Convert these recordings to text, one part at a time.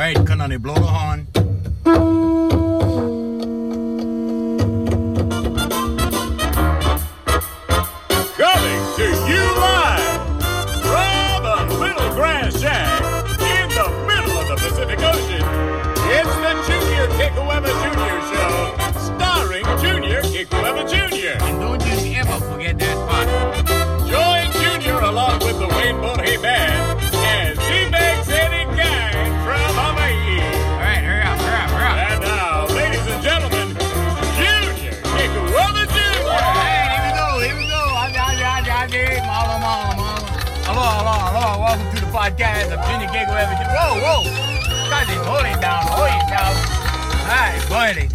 right, Kanani, blow the horn. Podcast of Junior Kekuewa. Whoa, whoa. Cousin, hold it down, hold it down. All right, buddy.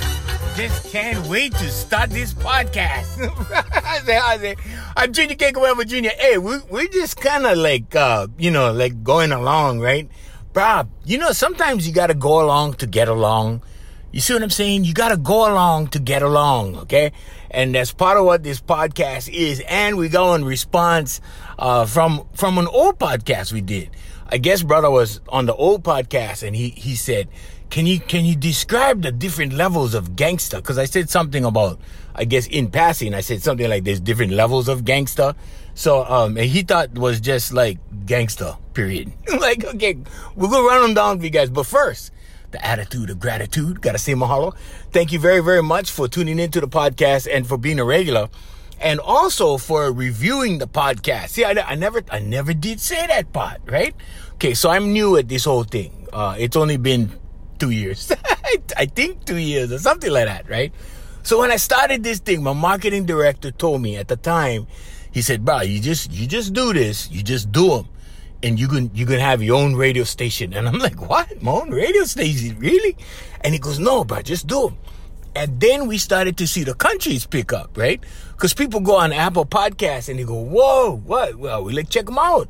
Just can't wait to start this podcast. I say, I say, I'm Junior Kekuewa Jr. Hey, we, we're just kind of like, uh, you know, like going along, right? Bob, you know, sometimes you got to go along to get along. You see what I'm saying? You gotta go along to get along, okay? And that's part of what this podcast is. And we go in response uh, from from an old podcast we did. I guess brother was on the old podcast and he he said, "Can you can you describe the different levels of gangster?" Because I said something about, I guess in passing, I said something like there's different levels of gangster. So um, and he thought was just like gangster. Period. like okay, we'll go run them down for you guys, but first the attitude of gratitude. Gotta say mahalo. Thank you very, very much for tuning into the podcast and for being a regular. And also for reviewing the podcast. See, I, I never, I never did say that part, right? Okay, so I'm new at this whole thing. Uh, it's only been two years. I think two years or something like that, right? So when I started this thing, my marketing director told me at the time, he said, bro, you just, you just do this. You just do them and you can you can have your own radio station. And I'm like, what? My own radio station, really? And he goes, no, bro, just do. And then we started to see the countries pick up, right? Because people go on Apple Podcasts and they go, whoa, what? Well, we like check them out.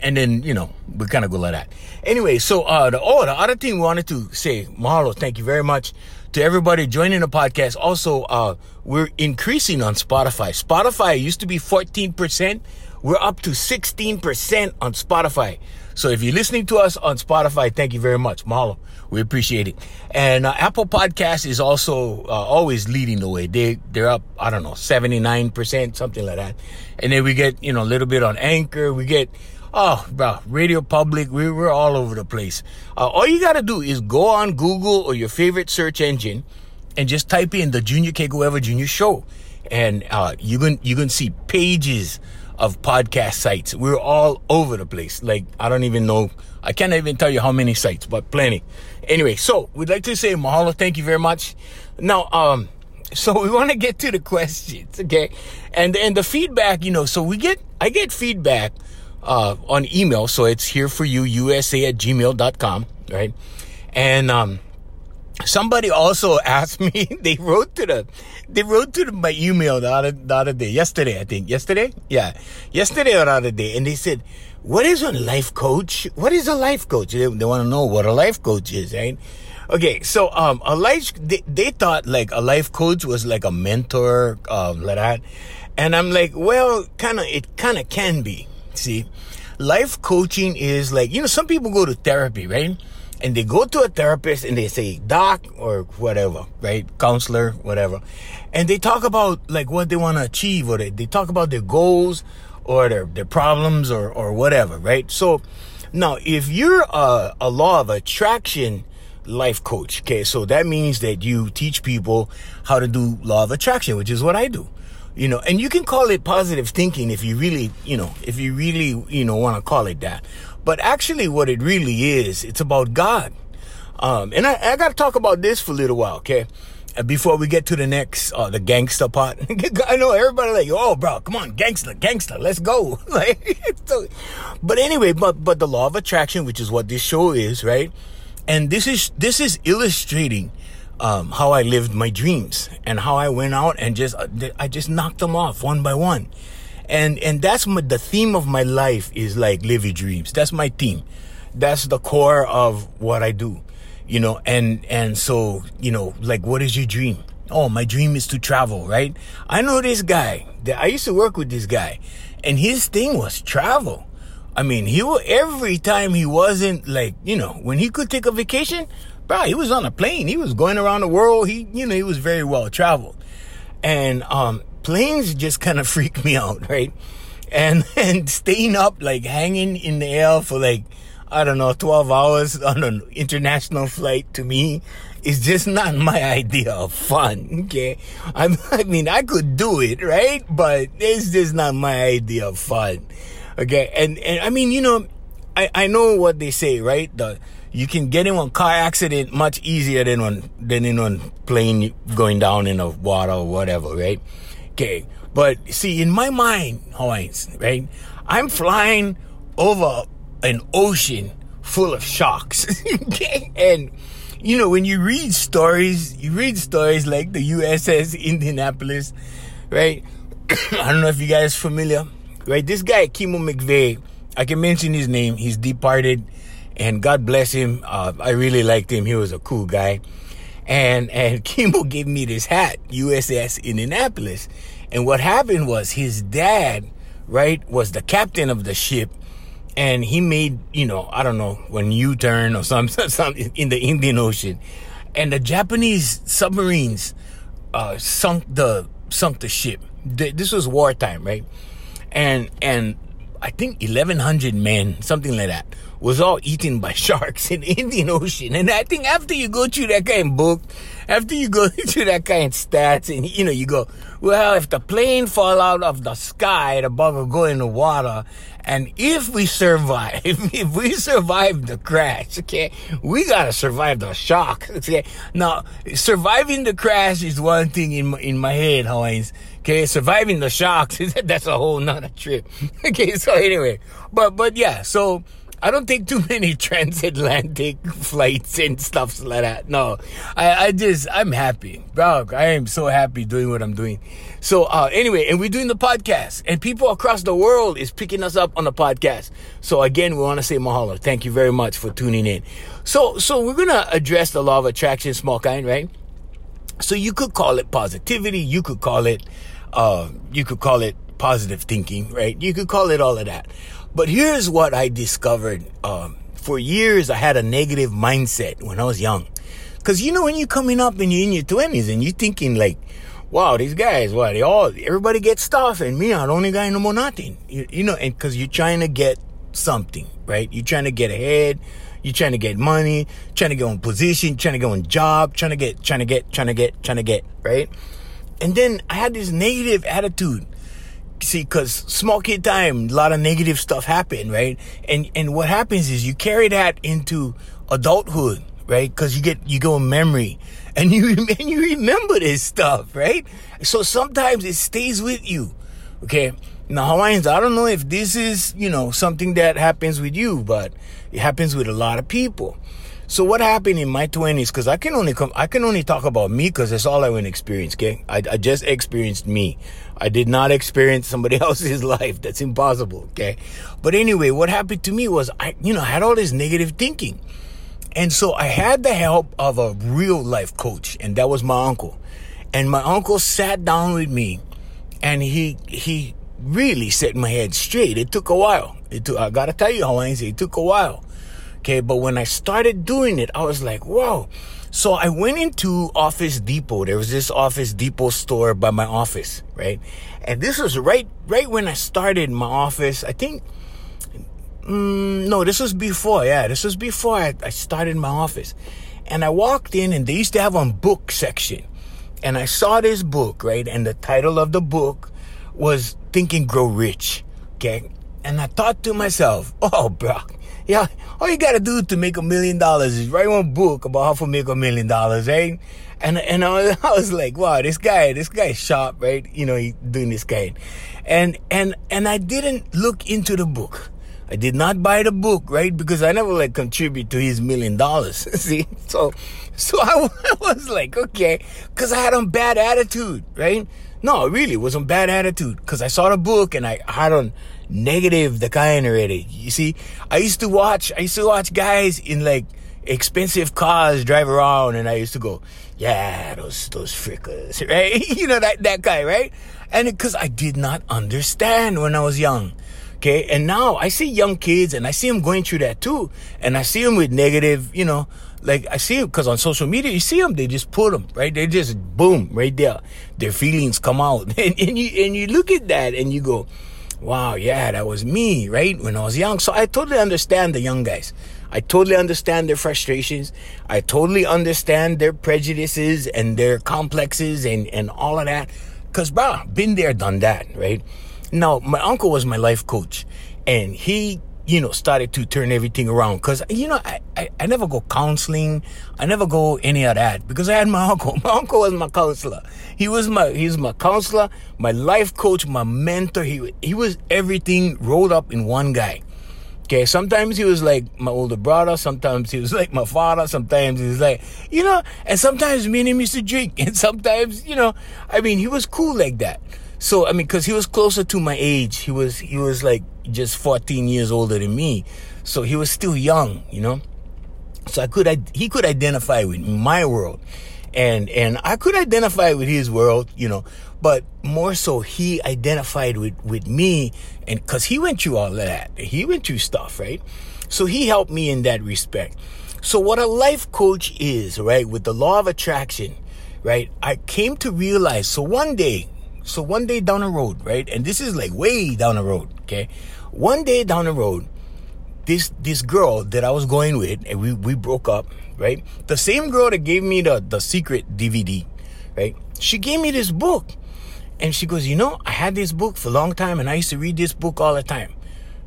And then, you know, we kind of go like that. Anyway, so uh the oh the other thing we wanted to say, Mahalo, thank you very much to everybody joining the podcast. Also, uh we're increasing on Spotify. Spotify used to be 14%. We're up to 16% on Spotify. So if you're listening to us on Spotify, thank you very much. Mahalo. We appreciate it. And uh, Apple Podcast is also uh, always leading the way. They, they're up, I don't know, 79%, something like that. And then we get, you know, a little bit on Anchor. We get, oh, bro, Radio Public. We, we're all over the place. Uh, all you got to do is go on Google or your favorite search engine and just type in the Junior Kekuewa Junior Show. And uh, you can you can see pages of podcast sites. We're all over the place. Like, I don't even know. I can't even tell you how many sites, but plenty. Anyway, so we'd like to say mahalo. Thank you very much. Now, um, so we want to get to the questions, okay? And, and the feedback, you know, so we get, I get feedback, uh, on email. So it's here for you, USA at gmail.com, right? And, um, somebody also asked me they wrote to the they wrote to the, my email the other, the other day yesterday i think. Yesterday? Yeah. Yesterday or the other day and they said what is a life coach? What is a life coach? They, they want to know what a life coach is right? Okay so um a life they, they thought like a life coach was like a mentor um like that. And i'm like well kind of it kind of can be. See? Life coaching is like you know some people go to therapy right and they go to a therapist and they say doc or whatever, right? Counselor, whatever. And they talk about like what they want to achieve or they, they talk about their goals or their, their problems or, or whatever, right? So now if you're a, a law of attraction life coach, okay, so that means that you teach people how to do law of attraction, which is what I do. You know, and you can call it positive thinking if you really, you know, if you really, you know, want to call it that. But actually, what it really is, it's about God. Um, and I, I got to talk about this for a little while, okay? Before we get to the next, uh, the gangster part. I know everybody like, oh, bro, come on, gangster, gangster, let's go. so, but anyway, but but the law of attraction, which is what this show is, right? And this is this is illustrating um, how I lived my dreams and how I went out and just I just knocked them off one by one and and that's my, the theme of my life is like live your dreams. That's my theme. That's the core of what i do you know? And and so you know like what is your dream? Oh my dream is to travel right? I know this guy. I used to work with this guy. And his thing was travel. I mean, he wa every time he wasn't like, you know, when he could take a vacation, bro, he was on a plane. He was going around the world. He, you know, he was very well traveled. And, um, planes just kind of freak me out, right? And, and staying up, like hanging in the air for like, I don't know, 12 hours on an international flight to me is just not my idea of fun. Okay. I, I mean, I could do it, right? But it's just not my idea of fun. Okay. And, and I mean, you know, I, I know what they say, right? The, you can get in one car accident much easier than one, than in one plane going down in the water or whatever, right? Okay. But see, in my mind, Hawaiians, right? I'm flying over an ocean full of sharks. okay. And, you know, when you read stories, you read stories like the USS Indianapolis, right? I don't know if you guys familiar, right? This guy, Kimo McVay, I can mention his name. He's departed, and God bless him. Uh, I really liked him. He was a cool guy. And and Kimo gave me this hat, USS Indianapolis. And what happened was his dad, right, was the captain of the ship and he made, you know, I don't know, when U-turn or something, something in the Indian Ocean, and the Japanese submarines uh, sunk the sunk the ship. This was wartime, right? And and I think 1,100 men, something like that, was all eaten by sharks in the Indian Ocean. And I think after you go through that kind of book, after you go through that kind of stats, and you know, you go, well, if the plane fall out of the sky, the bug will go in the water. And if we survive, if we survive the crash, okay, we gotta survive the shock. Okay, now surviving the crash is one thing in my, in my head, Hawaiians. Okay, surviving the shocks that's a whole nother trip. Okay, so anyway, but but yeah, so I don't take too many transatlantic flights and stuff like that. No, I, I just, I'm happy. Bro, I am so happy doing what I'm doing. So, uh, anyway, and we're doing the podcast and people across the world is picking us up on the podcast. So again, we want to say mahalo. Thank you very much for tuning in. So, so we're going to address the law of attraction, small kind, right? So you could call it positivity. You could call it, uh, you could call it positive thinking, right? You could call it all of that. But here's what I discovered. Um, for years, I had a negative mindset when I was young. Cause you know, when you're coming up and you're in your twenties and you're thinking like, wow, these guys, what, they all, everybody gets stuff and me, I'm the only guy no more nothing. You, you know, and cause you're trying to get something, right? You're trying to get ahead. You're trying to get money, trying to get on position, trying to get on job, trying to get, trying to get, trying to get, trying to get, right? And then I had this negative attitude see, cause small kid time, a lot of negative stuff happen, right? And, and what happens is you carry that into adulthood, right? Cause you get, you go in memory and you, and you remember this stuff, right? So sometimes it stays with you. Okay. Now, Hawaiians, I don't know if this is, you know, something that happens with you, but it happens with a lot of people. So what happened in my twenties? Because I can only come, I can only talk about me because that's all I went experience. Okay, I, I just experienced me. I did not experience somebody else's life. That's impossible. Okay, but anyway, what happened to me was I, you know, had all this negative thinking, and so I had the help of a real life coach, and that was my uncle. And my uncle sat down with me, and he he really set my head straight. It took a while. It took, I gotta tell you, Hawaiians, it took a while. Okay. But when I started doing it, I was like, whoa. So I went into Office Depot. There was this Office Depot store by my office, right? And this was right, right when I started my office. I think, mm, no, this was before. Yeah, this was before I, I started my office. And I walked in and they used to have a book section. And I saw this book, right? And the title of the book was Think and Grow Rich. Okay. And I thought to myself, oh, bro, yeah, all you gotta do to make a million dollars is write one book about how to make a million dollars, right? And and I was, I was like, wow, this guy, this guy's sharp, right? You know, he doing this guy, and and and I didn't look into the book. I did not buy the book, right? Because I never like contribute to his million dollars. See, so so I, I was like, okay, because I had a bad attitude, right? No, really, it was a bad attitude because I saw the book and I had on negative the kind already. You see, I used to watch, I used to watch guys in like expensive cars drive around and I used to go, yeah, those, those frickers, right? you know, that, that guy, right? And because I did not understand when I was young. Okay. And now I see young kids and I see them going through that too. And I see them with negative, you know, like I see because on social media, you see them, they just put them, right? They just boom, right there. Their feelings come out. And, and you, and you look at that and you go, wow, yeah, that was me, right? When I was young. So I totally understand the young guys. I totally understand their frustrations. I totally understand their prejudices and their complexes and, and all of that. Cause, bro, been there, done that, right? Now, my uncle was my life coach and he, you know, started to turn everything around. Cause, you know, I, I, I never go counseling. I never go any of that because I had my uncle. My uncle was my counselor. He was my, he was my counselor, my life coach, my mentor. He, he was everything rolled up in one guy. Okay, sometimes he was like my older brother, sometimes he was like my father, sometimes he was like, you know, and sometimes me and him used to drink, and sometimes, you know, I mean, he was cool like that. So, I mean, cause he was closer to my age. He was, he was like just 14 years older than me. So he was still young, you know? So I could, I, he could identify with my world and, and I could identify with his world, you know, but more so he identified with, with me and cause he went through all of that. He went through stuff, right? So he helped me in that respect. So what a life coach is, right? With the law of attraction, right? I came to realize, so one day, so one day down the road, right? And this is like way down the road, okay? One day down the road, this, this girl that I was going with, and we, we broke up, right? The same girl that gave me the, the secret DVD, right? She gave me this book and she goes, you know, I had this book for a long time and I used to read this book all the time.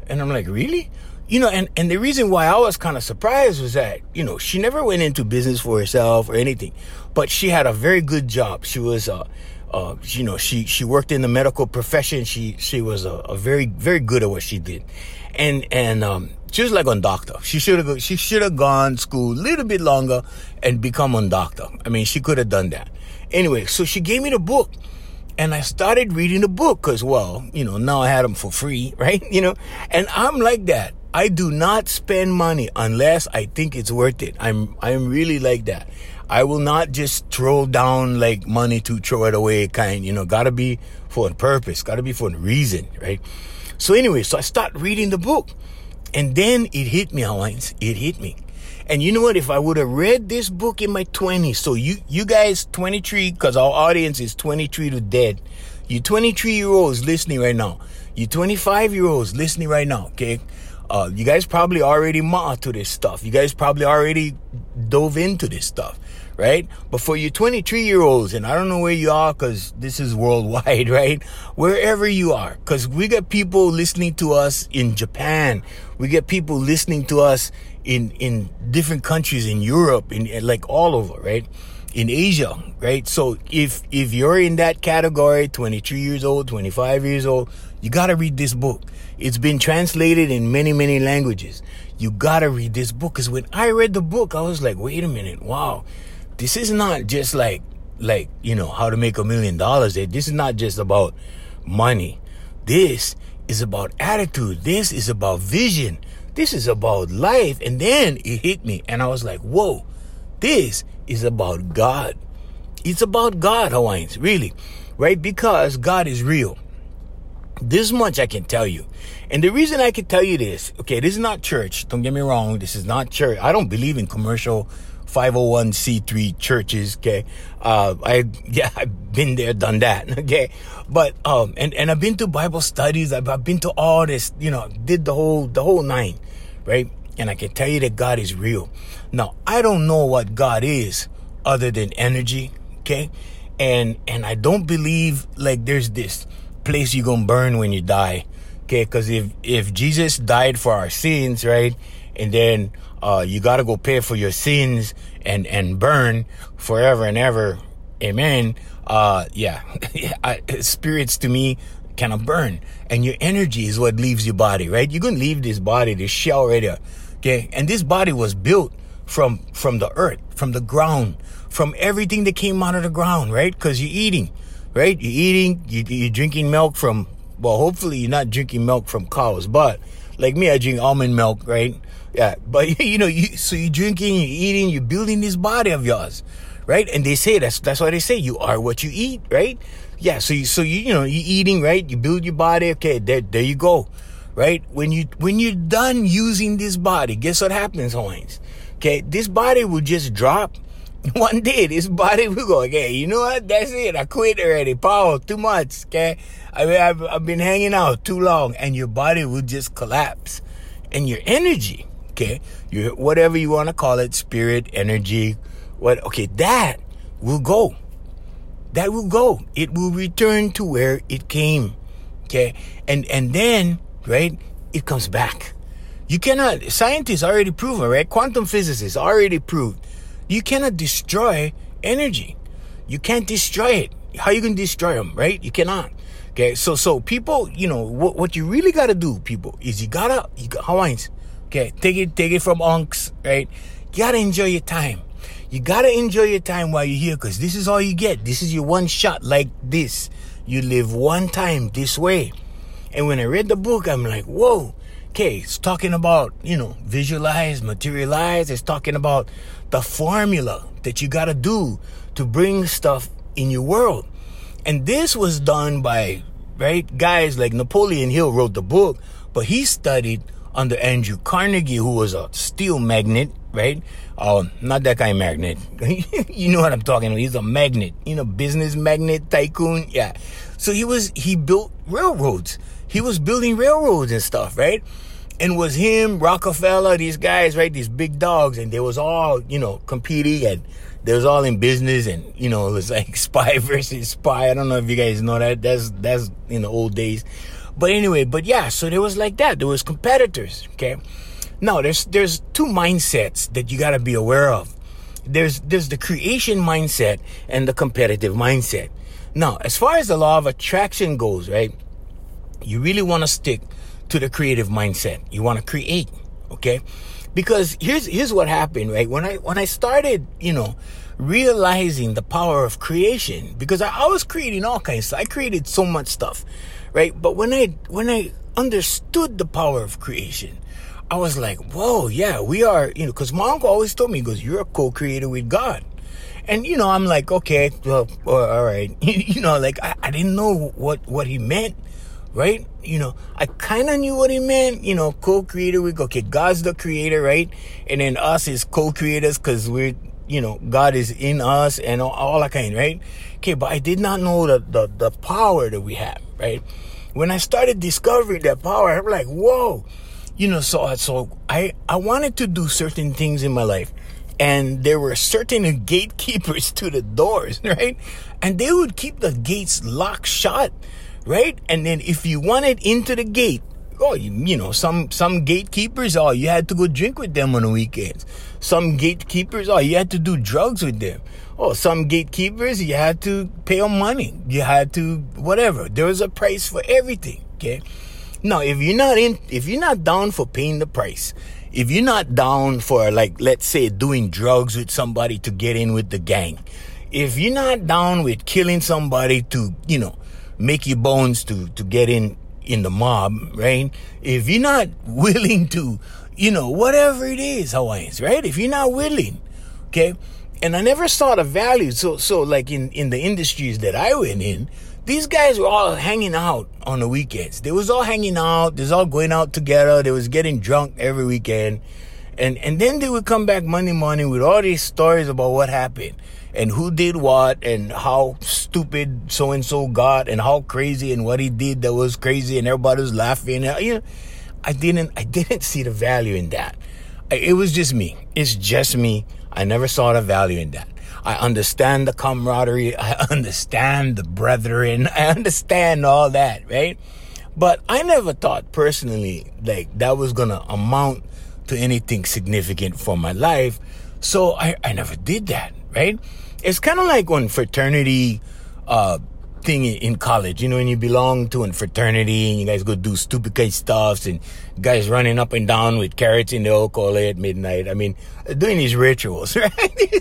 And I'm like, really? You know, and, and the reason why I was kind of surprised was that, you know, she never went into business for herself or anything, but she had a very good job. She was, uh, uh, you know, she, she worked in the medical profession. She, she was a, a very, very good at what she did. And, and, um, she was like a doctor. She should have, she should have gone school a little bit longer and become a doctor. I mean, she could have done that. Anyway, so she gave me the book and I started reading the book because, well, you know, now I had them for free, right? You know, and I'm like that. I do not spend money unless I think it's worth it. I'm, I'm really like that. I will not just throw down like money to throw it away kind, you know, gotta be for a purpose, gotta be for a reason, right? So anyway, so I start reading the book and then it hit me, Hawaiians. It hit me. And you know what? If I would have read this book in my 20s, so you, you guys 23, because our audience is 23 to dead. You 23 year olds listening right now. You 25 year olds listening right now, okay? Uh, you guys probably already ma to this stuff. You guys probably already dove into this stuff, right? But for you 23 year olds, and I don't know where you are because this is worldwide, right? Wherever you are, because we got people listening to us in Japan. We get people listening to us in in different countries in Europe, in eh, like all over, right? In Asia, right? So if if you're in that category, 23 years old, 25 years old, you gotta read this book. It's been translated in many many languages. You gotta read this book because when I read the book, I was like, wait a minute, wow, this is not just like like you know how to make a million dollars. This is not just about money. This is about attitude. This is about vision. This is about life. And then it hit me, and I was like, whoa, this is about God. It's about God, Hawaiians, really, right? Because God is real. This much I can tell you. And the reason I can tell you this, okay, this is not church. Don't get me wrong. This is not church. I don't believe in commercial 501c3 churches. Okay. Uh, I, yeah, I've been there, done that. Okay. But, um, and, and I've been to Bible studies. I've, I've been to all this, you know, did the whole, the whole nine, right? And I can tell you that God is real. Now, I don't know what God is other than energy. Okay. And, and I don't believe like there's this place you're going to burn when you die. Okay. Cause if, if Jesus died for our sins, right? And then, uh, you got to go pay for your sins and, and burn forever and ever. Amen. Uh, yeah. Spirits to me cannot burn. And your energy is what leaves your body, right? You're going to leave this body, this shell right here. Okay. And this body was built from, from the earth, from the ground, from everything that came out of the ground, right? Cause you're eating, right? You're eating, you, you're drinking milk from, well, hopefully you're not drinking milk from cows, but like me, I drink almond milk, right? Yeah, but you know, you so you're drinking, you're eating, you're building this body of yours, right? And they say that's that's why they say you are what you eat, right? Yeah, so you so you you know you eating, right? You build your body, okay? There there you go, right? When you when you're done using this body, guess what happens, Hawaiians? Okay, this body will just drop. One day, this body will go, okay, you know what? That's it. I quit already. Paul, too much. Okay, I mean, I've, I've been hanging out too long, and your body will just collapse, and your energy, okay, your whatever you want to call it, spirit, energy, what? Okay, that will go. That will go. It will return to where it came. Okay, and and then right? It comes back. You cannot, scientists already proven, right? Quantum physicists already proved you cannot destroy energy. You can't destroy it. How you gonna destroy them, right? You cannot. Okay, so so people, you know what what you really gotta do, people, is you gotta you got Hawaiians. Okay, take it take it from unks, right? You gotta enjoy your time. You gotta enjoy your time while you're here, cause this is all you get. This is your one shot, like this. You live one time this way. And when I read the book, I'm like, whoa. Okay, it's talking about, you know, visualize, materialize. It's talking about the formula that you got to do to bring stuff in your world. And this was done by, right, guys like Napoleon Hill wrote the book, but he studied under Andrew Carnegie, who was a steel magnet, right? Uh, not that kind of magnet. you know what I'm talking about. He's a magnet, you know, business magnet, tycoon. Yeah. So he was, he built railroads he was building railroads and stuff, right? And was him, Rockefeller, these guys, right? These big dogs, and they was all, you know, competing and they was all in business and, you know, it was like spy versus spy. I don't know if you guys know that. That's, that's in the old days. But anyway, but yeah, so there was like that. There was competitors, okay? Now, there's, there's two mindsets that you gotta be aware of. There's, there's the creation mindset and the competitive mindset. Now, as far as the law of attraction goes, right? you really want to stick to the creative mindset. You want to create, okay? Because here's here's what happened, right? When I when I started, you know, realizing the power of creation, because I, I was creating all kinds. Of, I created so much stuff, right? But when I when I understood the power of creation, I was like, whoa, yeah, we are, you know, because my uncle always told me, he goes, you're a co-creator with God. And, you know, I'm like, okay, well, all right. you know, like, I, I didn't know what, what he meant right? You know, I kind of knew what he meant, you know, co-creator. Go, okay, God's the creator, right? And then us is co-creators because we're, you know, God is in us and all, all that kind, right? Okay, but I did not know the, the, the power that we have, right? When I started discovering that power, I'm like, whoa, you know, so, uh, so I, I wanted to do certain things in my life and there were certain gatekeepers to the doors, right? And they would keep the gates locked shut right? And then if you wanted into the gate, oh, you, you know, some some gatekeepers, oh, you had to go drink with them on the weekends. Some gatekeepers, oh, you had to do drugs with them. Oh, some gatekeepers, you had to pay them money. You had to whatever. There was a price for everything. Okay. Now, if you're not in, if you're not down for paying the price, if you're not down for like, let's say, doing drugs with somebody to get in with the gang, if you're not down with killing somebody to, you know, make your bones to, to get in, in the mob, right? If you're not willing to, you know, whatever it is, Hawaiians, right? If you're not willing, okay? And I never saw the value. So, so like in, in the industries that I went in, these guys were all hanging out on the weekends. They was all hanging out. They was all going out together. They was getting drunk every weekend. And, and then they would come back Monday morning with all these stories about what happened and who did what and how stupid so and so got and how crazy and what he did that was crazy and everybody was laughing. Uh, you know, I didn't I didn't see the value in that. It was just me. It's just me. I never saw the value in that. I understand the camaraderie. I understand the brethren. I understand all that, right? But I never thought personally like that was gonna amount to anything significant for my life. So I, I never did that, right? It's kind of like when fraternity, uh, thing in college, you know, when you belong to a fraternity and you guys go do stupid kind stuffs and guys running up and down with carrots in the alcohol at midnight. I mean, doing these rituals, right?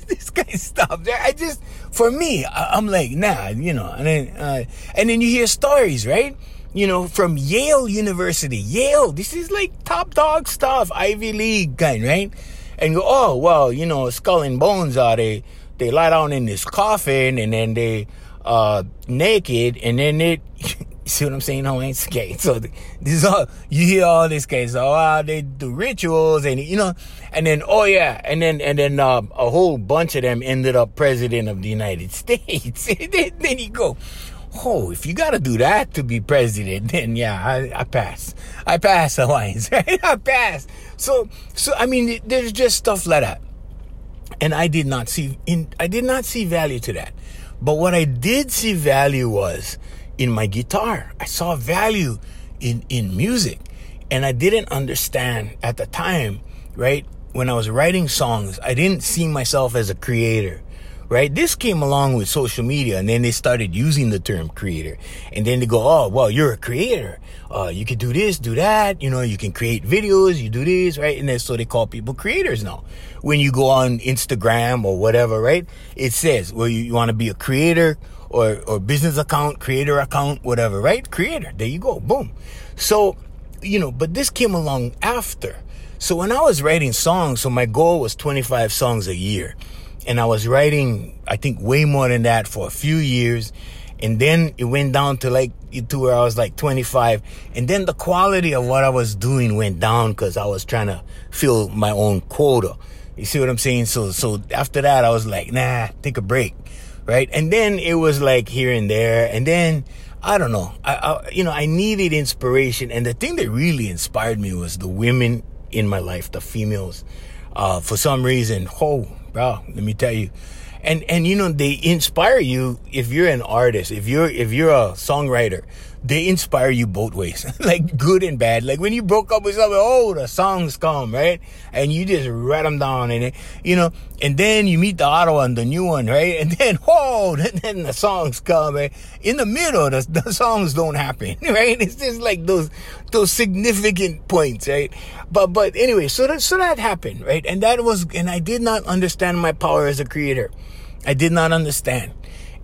this of stuff. I just, for me, I'm like, nah, you know, and then, uh, and then you hear stories, right? You know, from Yale University. Yale, this is like top dog stuff, Ivy League kind, right? And go, oh, well, you know, skull and bones are they, they lie down in this coffin and then they uh naked and then it see what I'm saying? No, ain't okay. So this is all you hear all this case. Oh, uh, they do rituals and you know, and then oh yeah, and then and then uh, a whole bunch of them ended up president of the United States. then, then you go, oh, if you got to do that to be president, then yeah, I, I pass. I pass Alliance. Right? I pass. So so I mean, there's just stuff like that, and I did not see in I did not see value to that. But what I did see value was in my guitar. I saw value in, in music. And I didn't understand at the time, right? When I was writing songs, I didn't see myself as a creator, right? This came along with social media and then they started using the term creator. And then they go, oh, well, you're a creator. Uh, you can do this, do that. You know, you can create videos, you do this, right? And then so they call people creators now. When you go on Instagram or whatever, right? It says, well, you, you want to be a creator or, or business account, creator account, whatever, right? Creator. There you go. Boom. So, you know, but this came along after. So when I was writing songs, so my goal was 25 songs a year. And I was writing, I think, way more than that for a few years. And then it went down to like, to where I was like 25. And then the quality of what I was doing went down because I was trying to fill my own quota. You see what I'm saying? So, so after that, I was like, nah, take a break right? And then it was like here and there, and then I don't know, I, I, you know I needed inspiration, and the thing that really inspired me was the women in my life, the females. Uh, for some reason, oh, bro, let me tell you, and and you know they inspire you if you're an artist, if you're if you're a songwriter they inspire you both ways, like good and bad. Like when you broke up with someone, oh, the songs come, right? And you just write them down and, you know, and then you meet the other one, the new one, right? And then, whoa, then the songs come, right? In the middle, the, the songs don't happen, right? It's just like those, those significant points, right? But, but anyway, so that, so that happened, right? And that was, and I did not understand my power as a creator. I did not understand.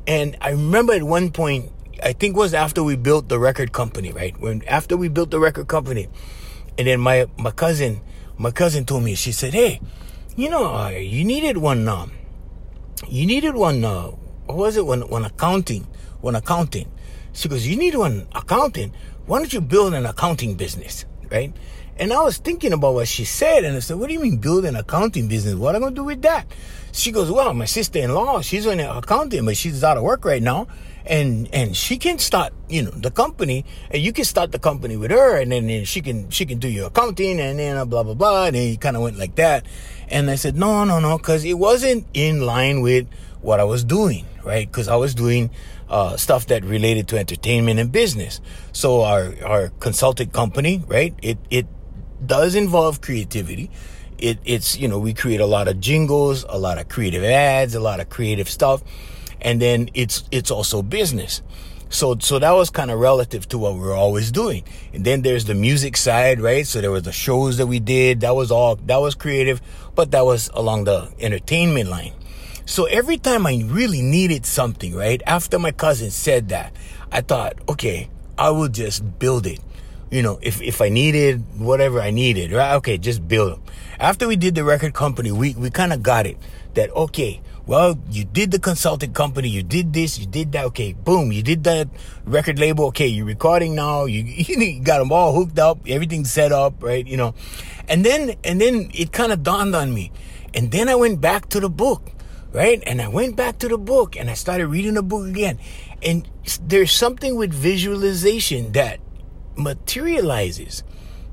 And I remember at one point, I think was after we built the record company, right? When after we built the record company, and then my my cousin, my cousin told me, she said, "Hey, you know, uh, you needed one. Um, you needed one. Uh, what was it? One accounting, one accounting." She goes, "You need one accounting. Why don't you build an accounting business, right?" And I was thinking about what she said, and I said, "What do you mean build an accounting business? What am I gonna do with that?" She goes, "Well, my sister-in-law, she's in accounting, but she's out of work right now." And and she can start you know the company and you can start the company with her and then, she can she can do your accounting and then blah blah blah and he kind of went like that. And i said no no no because it wasn't in line with what i was doing right? Because i was doing uh, stuff that related to entertainment and business. So our our consulting company right it it does involve creativity. It, it's you know we create a lot of jingles a lot of creative ads a lot of creative stuff and then it's it's also business. So so that was kind of relative to what we were always doing. And then there's the music side, right? So there was the shows that we did. That was all that was creative, but that was along the entertainment line. So every time I really needed something, right? After my cousin said that, I thought, okay, I will just build it. You know, if, if I needed whatever I needed, right? Okay, just build them. After we did the record company, we, we kind of got it that, okay, well, you did the consulting company, you did this, you did that. Okay, boom, you did that record label. Okay, you're recording now. You, you got them all hooked up, everything set up, right? You know, and then and then it kind of dawned on me, and then I went back to the book, right? And I went back to the book and I started reading the book again, and there's something with visualization that materializes.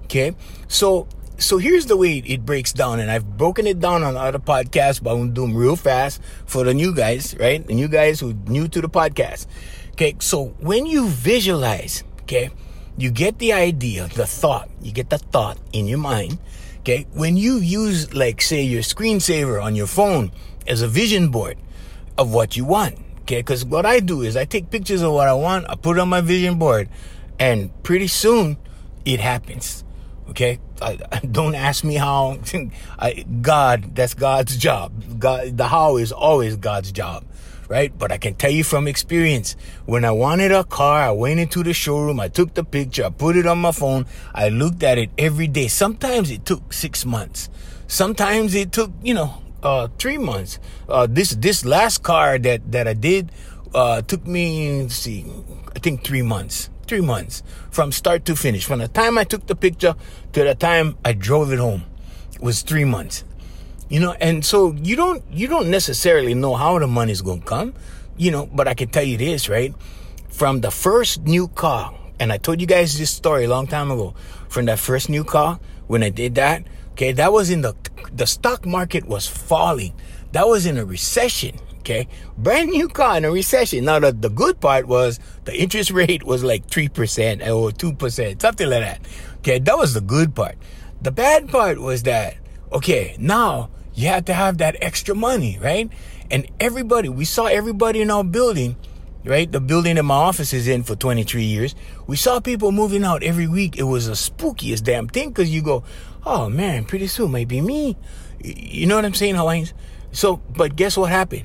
Okay, so so here's the way it breaks down, and I've broken it down on other podcasts, but I'm gonna do them real fast for the new guys, right? The new guys who new to the podcast. Okay, so when you visualize, okay, you get the idea, the thought, you get the thought in your mind. Okay, when you use, like, say, your screensaver on your phone as a vision board of what you want. Okay, because what I do is I take pictures of what I want, I put it on my vision board, and pretty soon it happens. Okay, I, don't ask me how. I, God, that's God's job. God, the how is always God's job, right? But I can tell you from experience, when I wanted a car, I went into the showroom, I took the picture, I put it on my phone, I looked at it every day. Sometimes it took six months. Sometimes it took, you know, uh, three months. Uh, this this last car that that I did uh, took me, see, I think three months three months from start to finish. From the time I took the picture to the time I drove it home was three months. You know, and so you don't you don't necessarily know how the money's gonna come, you know, but I can tell you this, right? From the first new car, and I told you guys this story a long time ago, from that first new car, when I did that, okay, that was in the the stock market was falling. That was in a recession. Okay. Brand new car in a recession. Now, the, the good part was the interest rate was like 3% or 2%, something like that. Okay. That was the good part. The bad part was that, okay, now you had to have that extra money, right? And everybody, we saw everybody in our building, right? The building that my office is in for 23 years. We saw people moving out every week. It was the spookiest damn thing because you go, oh man, pretty soon might be me. You know what I'm saying, Hawaiians? So, but guess what happened?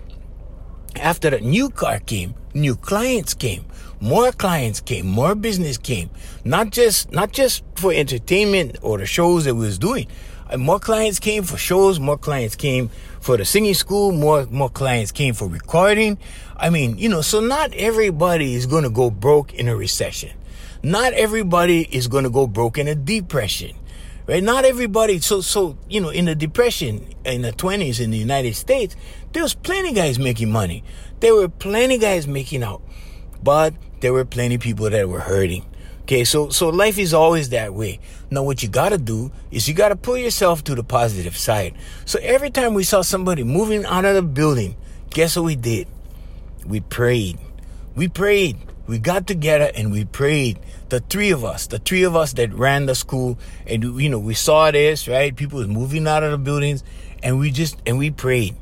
After the new car came, new clients came, more clients came, more business came. Not just not just for entertainment or the shows that we was doing. Uh, more clients came for shows, more clients came for the singing school, more more clients came for recording. I mean, you know, so not everybody is going to go broke in a recession. Not everybody is going to go broke in a depression right? Not everybody. So, so you know, in the depression in the twenties in the United States, there was plenty guys making money. There were plenty guys making out, but there were plenty people that were hurting. Okay, so so life is always that way. Now, what you gotta do is you gotta pull yourself to the positive side. So every time we saw somebody moving out of the building, guess what we did? We prayed. We prayed. We got together and we prayed the three of us, the three of us that ran the school, and you know, we saw this, right? People was moving out of the buildings, and we just and we prayed,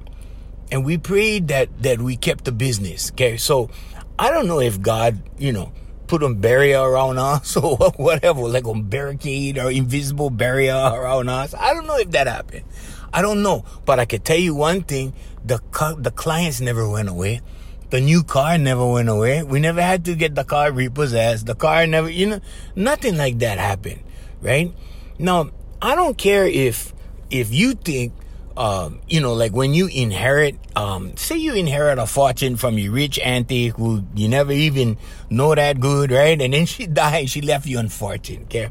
and we prayed that that we kept the business. Okay, so I don't know if God, you know, put a barrier around us or whatever, like a barricade or invisible barrier around us. I don't know if that happened. I don't know, but I can tell you one thing: the the clients never went away. The new car never went away. We never had to get the car repossessed. The car never, you know, nothing like that happened, right? Now, I don't care if, if you think, um, you know, like when you inherit, um, say you inherit a fortune from your rich auntie who you never even know that good, right? And then she died, she left you unfortunate, okay?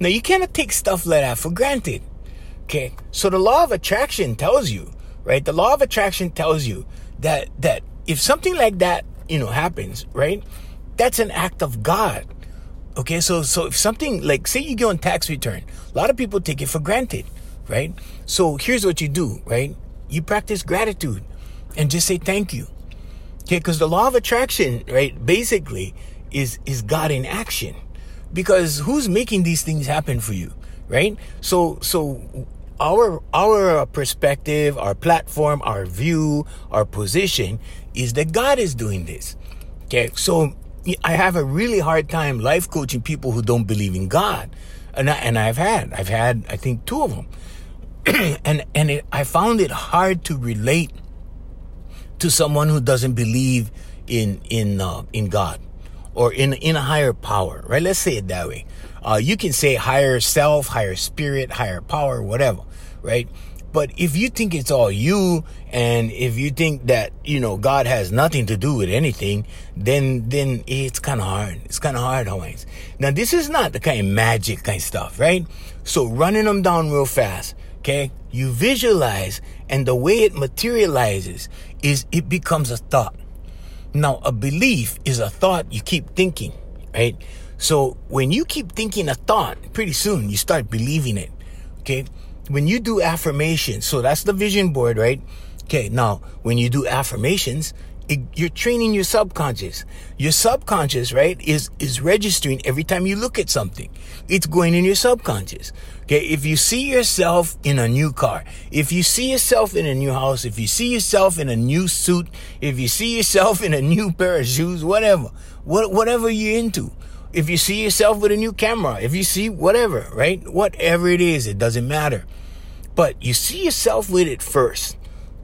Now, you cannot take stuff like that for granted, okay? So the law of attraction tells you, right? The law of attraction tells you that, that if something like that, you know, happens, right? That's an act of God. Okay, so so if something like say you go on tax return, a lot of people take it for granted, right? So here's what you do, right? You practice gratitude and just say thank you. Okay, because the law of attraction, right, basically is is God in action. Because who's making these things happen for you, right? So so our our perspective, our platform, our view, our position is that God is doing this. Okay, so I have a really hard time life coaching people who don't believe in God, and I, and I've had I've had I think two of them, and and it, I found it hard to relate to someone who doesn't believe in in uh, in God or in in a higher power, right? Let's say it that way. Uh, you can say higher self, higher spirit, higher power, whatever, right? But if you think it's all you, and if you think that, you know, God has nothing to do with anything, then, then it's kind of hard. It's kind of hard, Hawaiians. Now, this is not the kind of magic kind of stuff, right? So running them down real fast, okay? You visualize, and the way it materializes is it becomes a thought. Now, a belief is a thought you keep thinking, right? So when you keep thinking a thought, pretty soon you start believing it, okay? when you do affirmations, so that's the vision board, right? Okay, now when you do affirmations, it, you're training your subconscious. Your subconscious, right, is is registering every time you look at something. It's going in your subconscious. Okay, if you see yourself in a new car, if you see yourself in a new house, if you see yourself in a new suit, if you see yourself in a new pair of shoes, whatever, what, whatever you're into, if you see yourself with a new camera, if you see whatever, right? Whatever it is, it doesn't matter. But you see yourself with it first,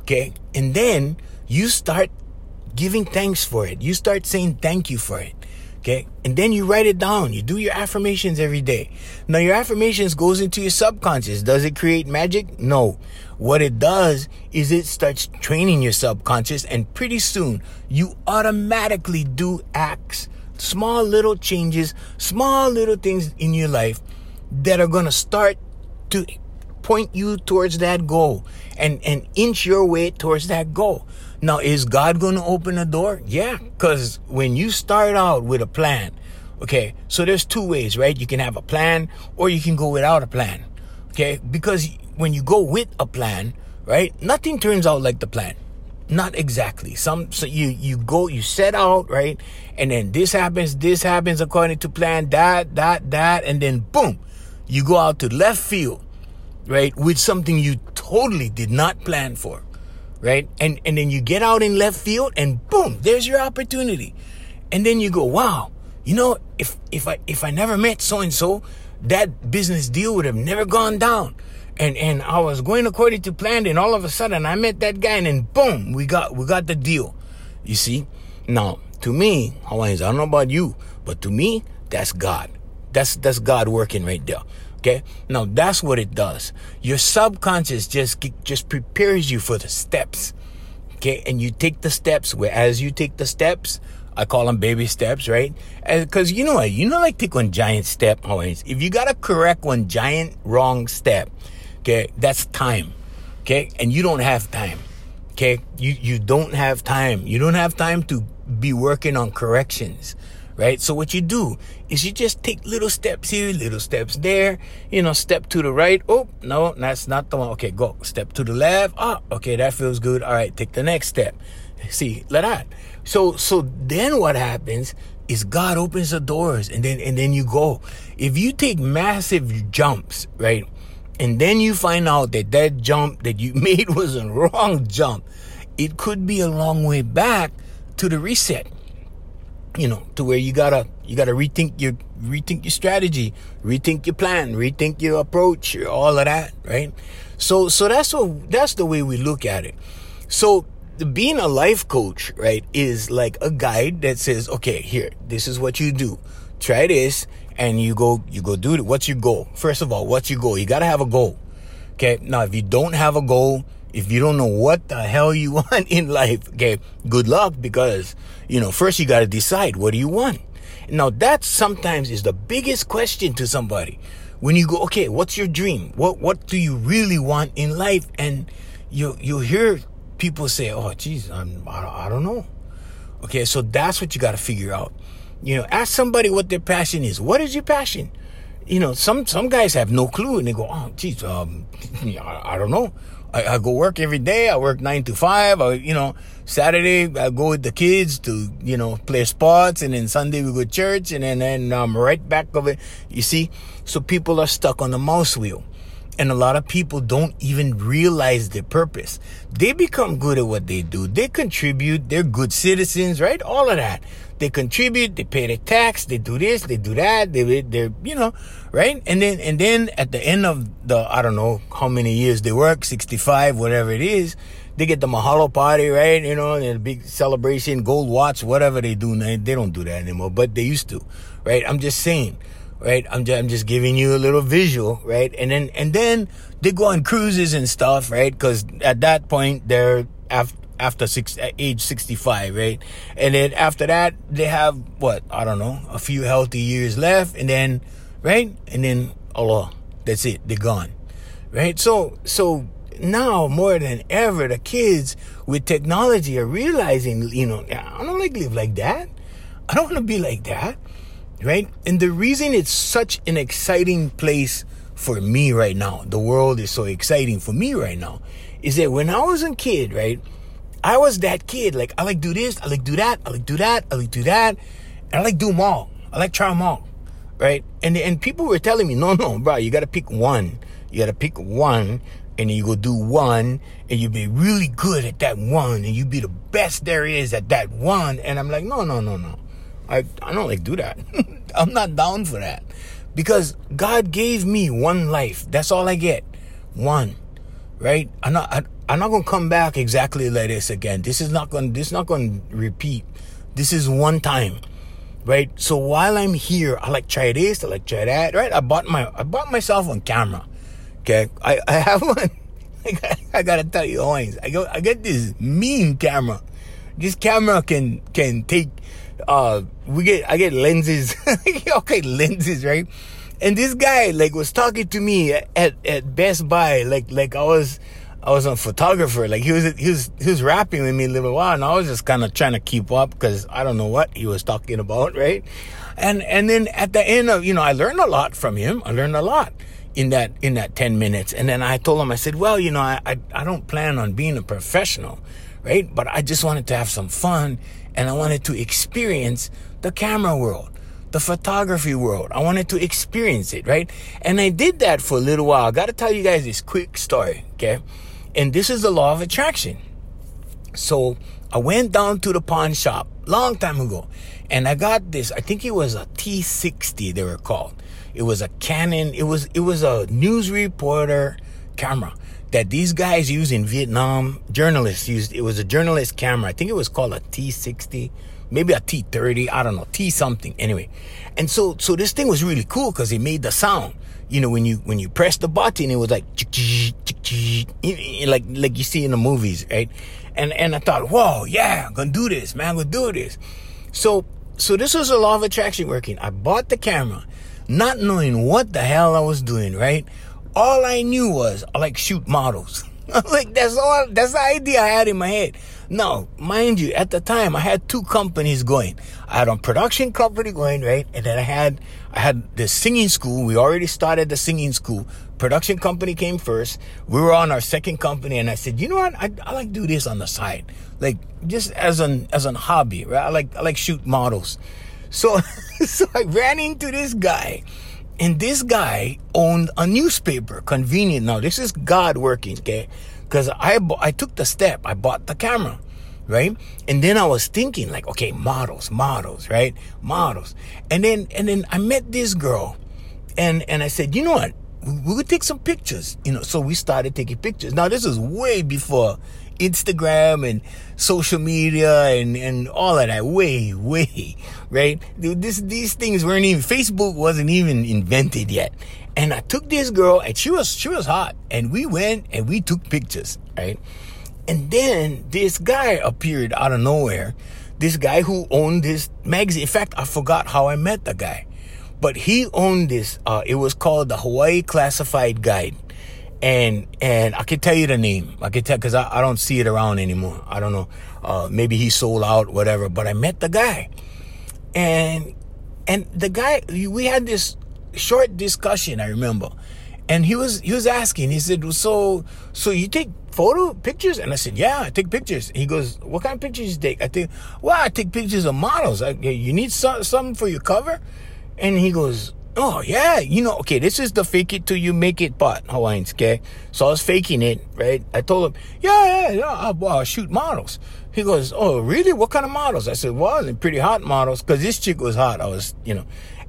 okay? And then you start giving thanks for it. You start saying thank you for it. Okay. And then you write it down. You do your affirmations every day. Now your affirmations goes into your subconscious. Does it create magic? No. What it does is it starts training your subconscious and pretty soon you automatically do acts Small little changes, small little things in your life that are going to start to point you towards that goal and, and inch your way towards that goal. Now, is God going to open a door? Yeah, because when you start out with a plan, okay, so there's two ways, right? You can have a plan or you can go without a plan, okay? Because when you go with a plan, right, nothing turns out like the plan. Not exactly. Some so you you go you set out right, and then this happens, this happens according to plan, that that that, and then boom, you go out to left field, right, with something you totally did not plan for right? And and then you get out in left field and boom, there's your opportunity. And then you go, wow, you know, if if I if I never met so and so, that business deal would have never gone down. And and I was going according to plan, and all of a sudden I met that guy, and then boom, we got we got the deal. You see? Now, to me, Hawaiians, I don't know about you, but to me, that's God. That's that's God working right there. Okay. Now that's what it does. Your subconscious just just prepares you for the steps. Okay. And you take the steps where as you take the steps, I call them baby steps, right? Because you know what? You know, like take one giant step always. If you got to correct one giant wrong step, okay, that's time. Okay. And you don't have time. Okay. You, you don't have time. You don't have time to be working on corrections right? So what you do is you just take little steps here, little steps there, you know, step to the right. Oh, no, that's not the one. Okay, go. Step to the left. Ah, okay, that feels good. All right, take the next step. See, let that. So so then what happens is God opens the doors and then and then you go. If you take massive jumps, right? And then you find out that that jump that you made was a wrong jump. It could be a long way back to the reset you know, to where you gotta you gotta rethink your rethink your strategy, rethink your plan, rethink your approach, all of that, right? So so that's what that's the way we look at it. So being a life coach, right, is like a guide that says, okay, here, this is what you do. Try this, and you go you go do it. What's your goal? First of all, what's your goal? You gotta have a goal. Okay. Now, if you don't have a goal, if you don't know what the hell you want in life, okay, good luck because, you know, first you got to decide what do you want. Now that sometimes is the biggest question to somebody. When you go, okay, what's your dream? What what do you really want in life? And you you hear people say, "Oh, geez, I'm, I, I don't know." Okay, so that's what you got to figure out. You know, ask somebody what their passion is. What is your passion? You know, some some guys have no clue and they go, "Oh, geez, um, I, I don't know." I, I, go work every day. I work nine to five. I, you know, Saturday I go with the kids to, you know, play sports. And then Sunday we go to church. And then, then I'm right back of it. You see? So people are stuck on the mouse wheel. And a lot of people don't even realize their purpose. They become good at what they do. They contribute. They're good citizens, right? All of that. They contribute, they pay their tax, they do this, they do that, they, they're, you know, right? And then, and then at the end of the, I don't know how many years they work, 65, whatever it is, they get the mahalo party, right? You know, and a big celebration, gold watch, whatever they do. They don't do that anymore, but they used to, right? I'm just saying, right? I'm just, I'm just giving you a little visual, right? And then, and then they go on cruises and stuff, right? Cause at that point, they're after, after six, uh, age 65, right? And then after that, they have what? I don't know, a few healthy years left. And then, right? And then aloha, that's it. They're gone, right? So, so now more than ever, the kids with technology are realizing, you know, I don't like live like that. I don't want to be like that, right? And the reason it's such an exciting place for me right now, the world is so exciting for me right now, is that when I was a kid, right? I was that kid. Like, I like do this, I like do that, I like do that, I like do that. And I like do them all. I like try them all. Right? And and people were telling me, no, no, bro, you gotta pick one. You gotta pick one and then you go do one and you be really good at that one and you be the best there is at that one. And I'm like, no, no, no, no. I, I don't like do that. I'm not down for that. Because God gave me one life. That's all I get. One. Right? I'm not I, I'm not gonna come back exactly like this again. This is not gonna this is not gonna repeat. This is one time. Right? So while I'm here, I like try this, I like try that, right? I bought my I bought myself on camera. Okay. I, I have one I gotta tell you, Owens, I go I get this mean camera. This camera can can take uh, we get, I get lenses. okay, lenses, right? And this guy, like, was talking to me at, at Best Buy, like, like I was, I was a photographer. Like he was, he was, he was rapping with me a little while, and I was just kind of trying to keep up because I don't know what he was talking about, right? And and then at the end of, you know, I learned a lot from him. I learned a lot in that in that ten minutes. And then I told him, I said, well, you know, I I, I don't plan on being a professional, right? But I just wanted to have some fun, and I wanted to experience the camera world the photography world. I wanted to experience it, right? And I did that for a little while. I got to tell you guys this quick story, okay? And this is the law of attraction. So I went down to the pawn shop long time ago and I got this, I think it was a T60 they were called. It was a Canon, it was it was a news reporter camera that these guys use in Vietnam. Journalists used it was a journalist camera. I think it was called a T60, maybe a T30, I don't know, T something. Anyway. And so so this thing was really cool because it made the sound you know, when you when you press the button, it was like like like you see in the movies, right? And and I thought, whoa, yeah, I'm gonna do this, man, I'm gonna do this. So so this was a law of attraction working. I bought the camera, not knowing what the hell I was doing, right? All I knew was I like shoot models. like that's all that's the idea I had in my head. Now, mind you, at the time I had two companies going. I had a production company going, right? And then I had I had the singing school. We already started the singing school. Production company came first. We were on our second company and I said, you know what? I, I like do this on the side. Like just as an as an hobby, right? I like I like shoot models. So so I ran into this guy and this guy owned a newspaper, convenient. Now, this is God working, okay? Because I, I took the step, I bought the camera, right? And then I was thinking, like, okay, models, models, right? Models. And then, and then I met this girl, and, and I said, you know what? We would take some pictures, you know. So we started taking pictures. Now, this is way before Instagram and social media and, and all of that. Way, way, right? This, these things weren't even, Facebook wasn't even invented yet. And I took this girl and she was, she was hot and we went and we took pictures, right? And then this guy appeared out of nowhere. This guy who owned this magazine. In fact, I forgot how I met the guy, but he owned this. Uh, it was called the Hawaii Classified Guide and and I can tell you the name. I can tell because I, I don't see it around anymore. I don't know. Uh, maybe he sold out, whatever. But I met the guy, and and the guy we had this short discussion. I remember, and he was he was asking. He said, "So so you take photo pictures?" And I said, "Yeah, I take pictures." He goes, "What kind of pictures you take?" I think, "Well, I take pictures of models. I, you need some, something for your cover?" And he goes, Oh yeah, you know, okay, this is the fake it till you make it part, Hawaiians, okay? So I was faking it, right? I told him, yeah, yeah, yeah, I'll, I'll shoot models. He goes, oh, really? What kind of models? I said, well, pretty hot models, because this chick was hot. I was, you know,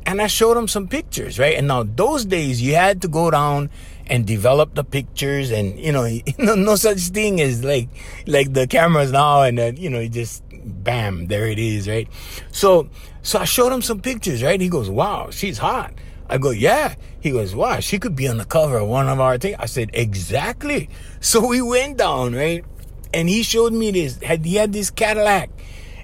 and I showed him some pictures, right? And now those days you had to go down and develop the pictures and, you know, no, no such thing as like, like the cameras now and then, you know, just bam, there it is, right? So, so I showed him some pictures, right? He goes, wow, she's hot. I go, yeah. He goes, wow, she could be on the cover of one of our things. I said, exactly. So we went down, right? And he showed me this. Had he had this Cadillac.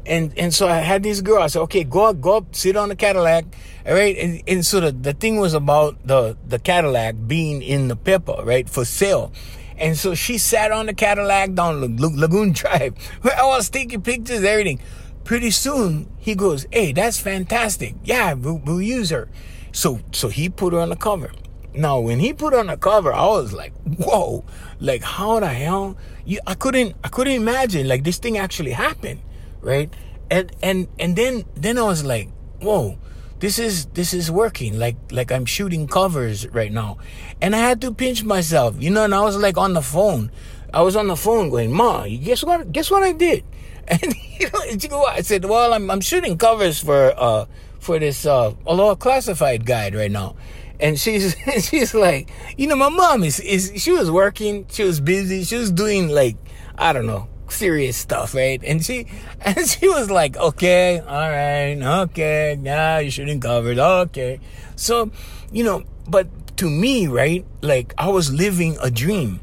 And, and so I had this girl. I said, okay, go up, go up, sit on the Cadillac. All right. And, and so the, the thing was about the, the Cadillac being in the Pepper, right? For sale. And so she sat on the Cadillac down Lagoon Drive. I was taking pictures, everything. Pretty soon, he goes, "Hey, that's fantastic. Yeah, we'll, we'll use her." So, so he put her on the cover. Now, when he put her on the cover, I was like, "Whoa! Like, how the hell? You, I couldn't, I couldn't imagine like this thing actually happened, right?" And and and then then I was like, "Whoa!" this is this is working like like i'm shooting covers right now and i had to pinch myself you know and i was like on the phone i was on the phone going ma guess what guess what i did and you know i said well i'm, I'm shooting covers for uh for this uh aloha classified guide right now and she's she's like you know my mom is is she was working she was busy she was doing like i don't know serious stuff, right? And she, and she was like, okay, all right, okay, yeah, you shouldn't cover it, okay. So, you know, but to me, right, like I was living a dream.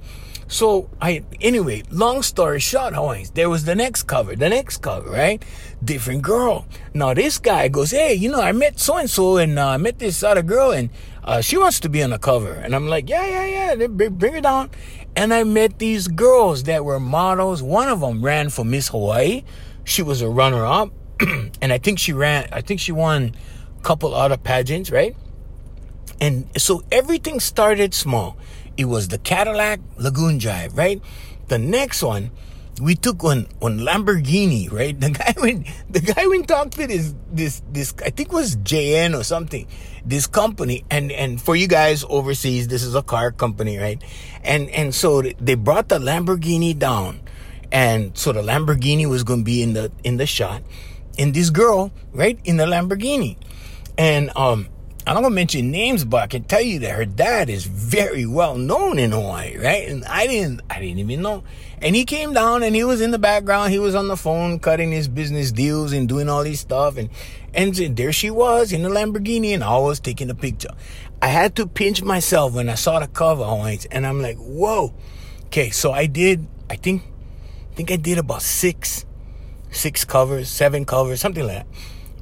So I anyway, long story short, Hawaiians, there was the next cover, the next cover, right? Different girl. Now this guy goes, hey, you know, I met so and so, and I met this other girl, and uh, she wants to be on the cover, and I'm like, yeah, yeah, yeah, bring her down. And I met these girls that were models. One of them ran for Miss Hawaii. She was a runner-up, and I think she ran. I think she won a couple other pageants, right? And so everything started small. It was the Cadillac Lagoon Drive, right? The next one, we took on on Lamborghini, right? The guy went the guy went talked to this this this I think was JN or something, this company, and and for you guys overseas, this is a car company, right? And and so they brought the Lamborghini down, and so the Lamborghini was going to be in the in the shot, and this girl, right, in the Lamborghini, and um I'm not gonna mention names, but I can tell you that her dad is very well known in Hawaii, right? And I didn't, I didn't even know. And he came down and he was in the background. He was on the phone cutting his business deals and doing all these stuff. And and there she was in the Lamborghini, and I was taking a picture. I had to pinch myself when I saw the cover, Hawaiians, and I'm like, whoa. Okay, so I did. I think, I think I did about six, six covers, seven covers, something like that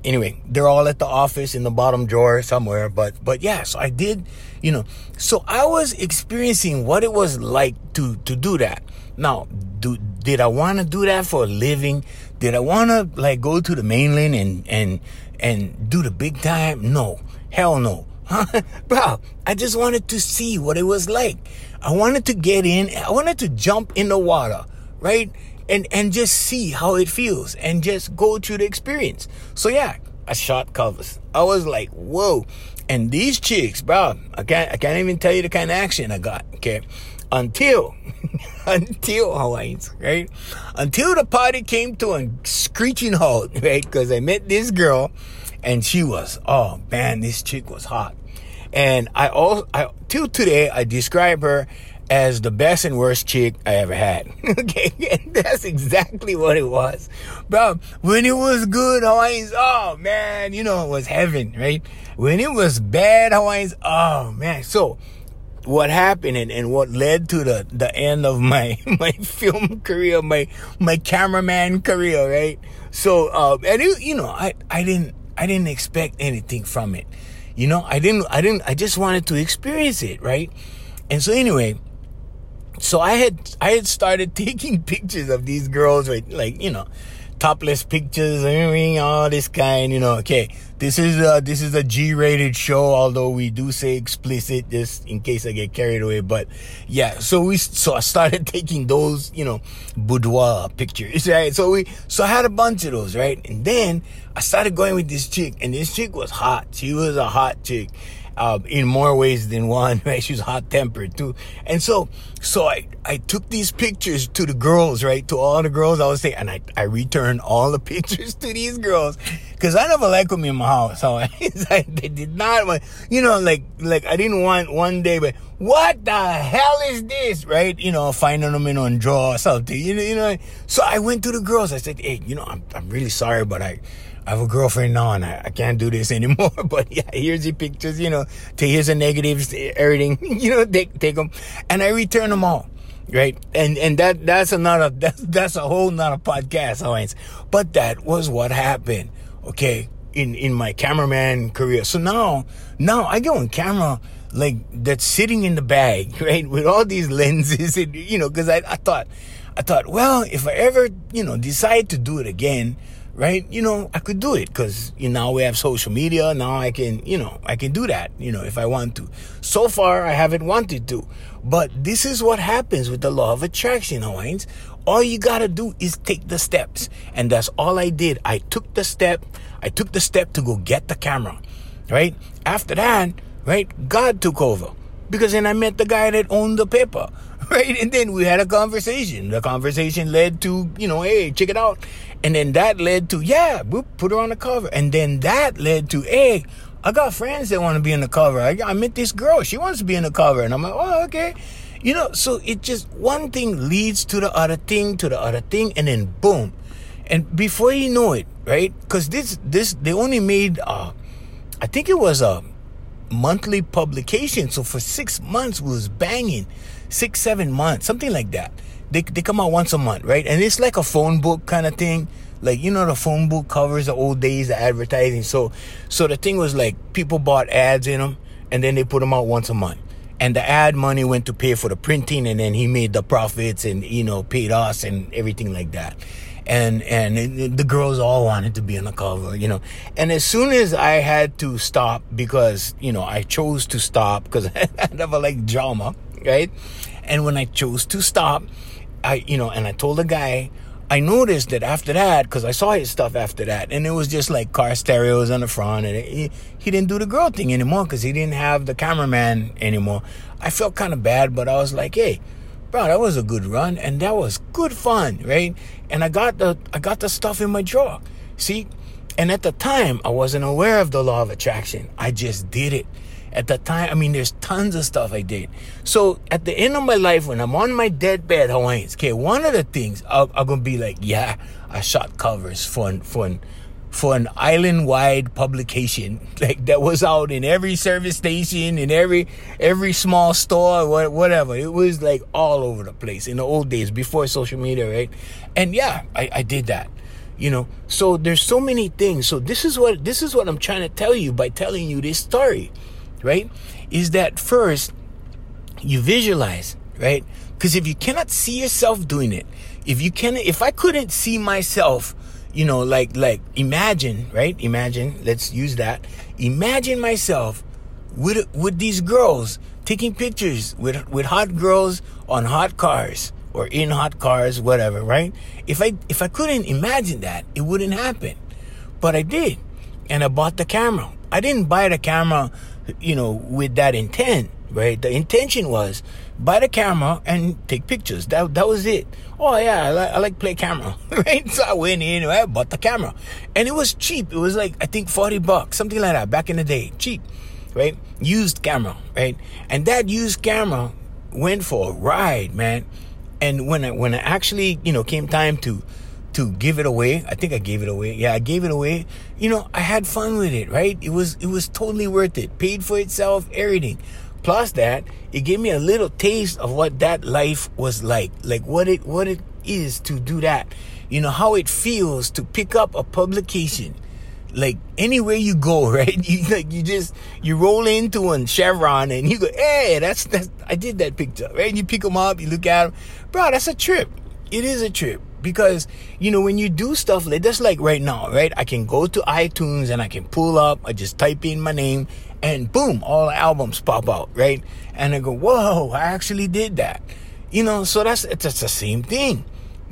anyway, they're all at the office in the bottom drawer somewhere. But but yeah, so I did, you know, so I was experiencing what it was like to to do that. Now, do did I want to do that for a living? Did I want to like go to the mainland and and and do the big time? No, hell no. Huh? Bro, I just wanted to see what it was like. I wanted to get in. I wanted to jump in the water, right? And and just see how it feels and just go through the experience. So yeah, I shot covers. I was like, whoa. And these chicks, bro, I can't I can't even tell you the kind of action I got. Okay. Until until Hawaiians, right? Until the party came to a screeching halt, right? Because I met this girl and she was, oh man, this chick was hot. And I also, I, till today, I describe her as the best and worst chick I ever had. okay, and that's exactly what it was. Bro, when it was good, Hawaiians, oh man, you know, it was heaven, right? When it was bad, Hawaiians, oh man. So, what happened and, and what led to the, the end of my, my film career, my, my cameraman career, right? So, uh, and it, you know, I, I didn't, I didn't expect anything from it. You know, I didn't, I didn't, I just wanted to experience it, right? And so anyway, so I had I had started taking pictures of these girls with like you know topless pictures and all this kind you know okay. This is a this is a G-rated show although we do say explicit just in case I get carried away but yeah so we so I started taking those you know boudoir pictures right? So we so I had a bunch of those right? And then I started going with this chick and this chick was hot. She was a hot chick uh, in more ways than one. Right? She was hot tempered too. And so, so I, I took these pictures to the girls, right? To all the girls I was saying, and I, I returned all the pictures to these girls. Cause I never liked them in my house. So I, they did not want, you know, like, like I didn't want one day, but what the hell is this? Right? You know, finding them in on draw or something, you know, you know. So I went to the girls. I said, Hey, you know, I'm, I'm really sorry, but I, I have a girlfriend now and I, I can't do this anymore. but yeah, here's the pictures, you know, to here's the negatives, everything, you know, take, take them. And I return them all. Right. And, and that, that's another, that's, that's a whole nother podcast, Hawaiians. But that was what happened. Okay. In, in my cameraman career. So now, now I go on camera like that's sitting in the bag, right? With all these lenses and, you know, cause I, I thought, I thought, well, if I ever, you know, decide to do it again, right? You know, I could do it because you know we have social media. Now I can, you know, I can do that, you know, if I want to. So far, I haven't wanted to, but this is what happens with the law of attraction, Hawaiians. All you gotta do is take the steps, and that's all I did. I took the step. I took the step to go get the camera, right? After that, right, God took over because then I met the guy that owned the paper, right? And then we had a conversation. The conversation led to, you know, hey, check it out. And then that led to, yeah, we put her on the cover. And then that led to, hey, I got friends that want to be in the cover. I, I met this girl. She wants to be in the cover. And I'm like, oh, okay. You know, so it just, one thing leads to the other thing, to the other thing, and then boom. And before you know it, right? Because this, this, they only made, uh, I think it was a monthly publication. So for six months, was banging six, seven months, something like that. They, they come out once a month, right? And it's like a phone book kind of thing. Like, you know, the phone book covers the old days, the advertising. So, so the thing was like people bought ads in them and then they put them out once a month. And the ad money went to pay for the printing and then he made the profits and, you know, paid us and everything like that and and the girls all wanted to be on the cover, you know. And as soon as I had to stop because you know I chose to stop because I never liked drama, right? And when I chose to stop, I you know, and I told the guy. I noticed that after that, because I saw his stuff after that, and it was just like car stereos on the front, and it, he, he didn't do the girl thing anymore because he didn't have the cameraman anymore. I felt kind of bad, but I was like, hey, bro, that was a good run and that was good fun, right? And I got the I got the stuff in my drawer. See? And at the time, I wasn't aware of the law of attraction. I just did it. At the time, I mean, there's tons of stuff I did. So at the end of my life, when I'm on my deathbed, Hawaiians, okay, one of the things I'm, I'm gonna be like, yeah, I shot covers for for for an island wide publication. Like that was out in every service station in every every small store whatever. It was like all over the place in the old days before social media right? And yeah I, I did that you know? So there's so many things. So this is what this is what i'm trying to tell you by telling you this story right is that first you visualize right because if you cannot see yourself doing it if you can if i couldn't see myself you know, like like imagine, right? Imagine, let's use that. Imagine myself with with these girls taking pictures with with hot girls on hot cars or in hot cars, whatever, right? If I if I couldn't imagine that, it wouldn't happen. But I did. And I bought the camera. I didn't buy the camera, you know, with that intent, right? The intention was buy the camera and take pictures. That that was it. Oh yeah, I like, I like play camera, right? So I went in, I bought the camera, and it was cheap. It was like I think forty bucks, something like that, back in the day, cheap, right? Used camera, right? And that used camera went for a ride, man. And when I when I actually you know came time to to give it away. I think I gave it away. Yeah, I gave it away. You know, I had fun with it, right? It was it was totally worth it. Paid for itself, everything. Plus that, it gave me a little taste of what that life was like. Like what it what it is to do that. You know, how it feels to pick up a publication. Like anywhere you go, right? You like you just you roll into one Chevron and you go, hey, that's that's I did that picture, right? And you pick them up, you look at them, bro. That's a trip. It is a trip because you know when you do stuff like that's like right now right? I can go to itunes and i can pull up i just type in my name and boom all the albums pop out right? And i go whoa i actually did that. You know so that's it's, the same thing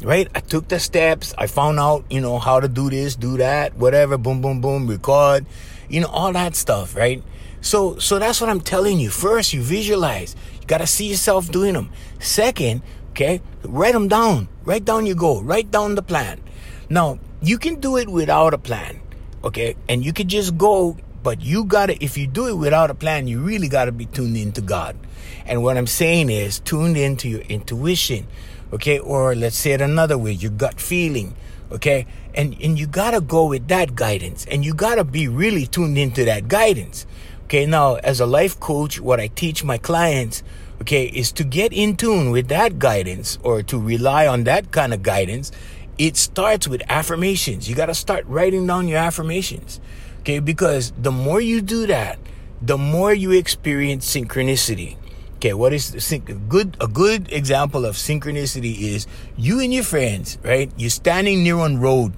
right? I took the steps i found out you know how to do this do that whatever boom boom boom record you know all that stuff right? So so that's what i'm telling you. First you visualize. You got to see yourself doing them second Okay? Write them down. Write down your goal. Write down the plan. Now, you can do it without a plan. Okay? And you can just go, but you gotta, if you do it without a plan, you really gotta be tuned into God. And what I'm saying is tuned into your intuition. Okay? Or let's say it another way, your gut feeling. Okay? And, and you gotta go with that guidance. And you gotta be really tuned into that guidance. Okay? Now, as a life coach, what I teach my clients, okay, is to get in tune with that guidance or to rely on that kind of guidance. It starts with affirmations. You got to start writing down your affirmations, okay, because the more you do that, the more you experience synchronicity. Okay, what is good? A good example of synchronicity is you and your friends, right? You're standing near on road,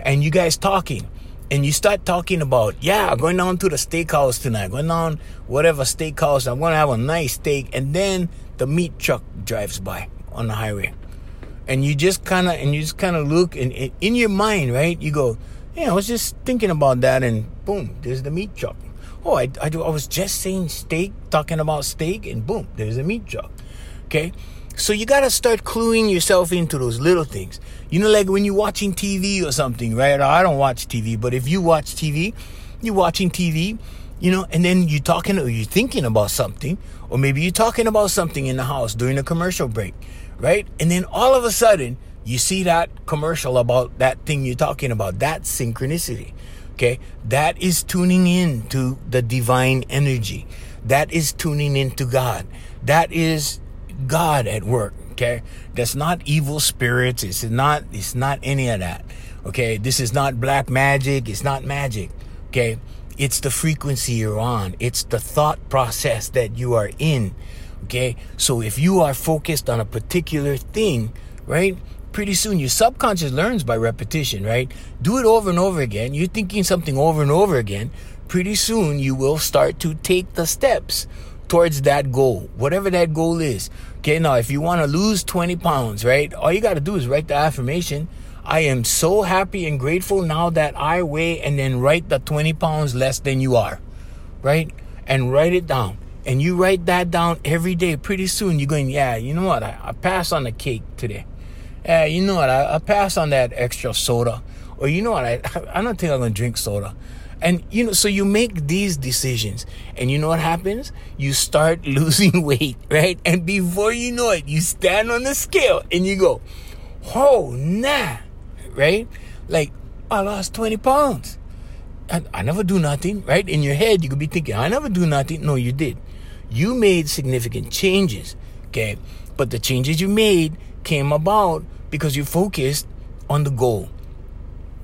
and you guys talking, and you start talking about, yeah, going down to the steakhouse tonight, going down whatever steakhouse, I'm to have a nice steak, and then the meat truck drives by on the highway, and you just kind of and you just kind of look and in your mind, right? You go, yeah, I was just thinking about that, and boom, there's the meat truck. Oh, I, I, I was just saying steak, talking about steak, and boom, there's a meat truck. Okay, so you gotta start cluing yourself into those little things. You know, like when you're watching TV or something, right? I don't watch TV, but if you watch TV, you're watching TV, you know, and then you're talking or you're thinking about something, or maybe you're talking about something in the house during a commercial break, right? And then all of a sudden, you see that commercial about that thing you're talking about. That synchronicity. Okay. That is tuning in to the divine energy. That is tuning into God. That is God at work. Okay, that's not evil spirits. It's not. It's not any of that. Okay, this is not black magic. It's not magic. Okay, it's the frequency you're on. It's the thought process that you are in. Okay, so if you are focused on a particular thing, right? Pretty soon your subconscious learns by repetition, right? Do it over and over again. You're thinking something over and over again. Pretty soon you will start to take the steps towards that goal, whatever that goal is. Okay, now if you want to lose 20 pounds, right? All you got to do is write the affirmation. I am so happy and grateful now that I weigh, and then write the 20 pounds less than you are, right? And write it down. And you write that down every day. Pretty soon you're going, yeah, you know what? I, I pass on the cake today. Yeah, you know what? I, I pass on that extra soda. Or you know what? I, I don't think I'm going to drink soda. And you know, so you make these decisions, and you know what happens? You start losing weight, right? And before you know it, you stand on the scale and you go, "Oh, nah," right? Like I lost twenty pounds. I, I never do nothing, right? In your head, you could be thinking, "I never do nothing." No, you did. You made significant changes, okay? But the changes you made came about because you focused on the goal.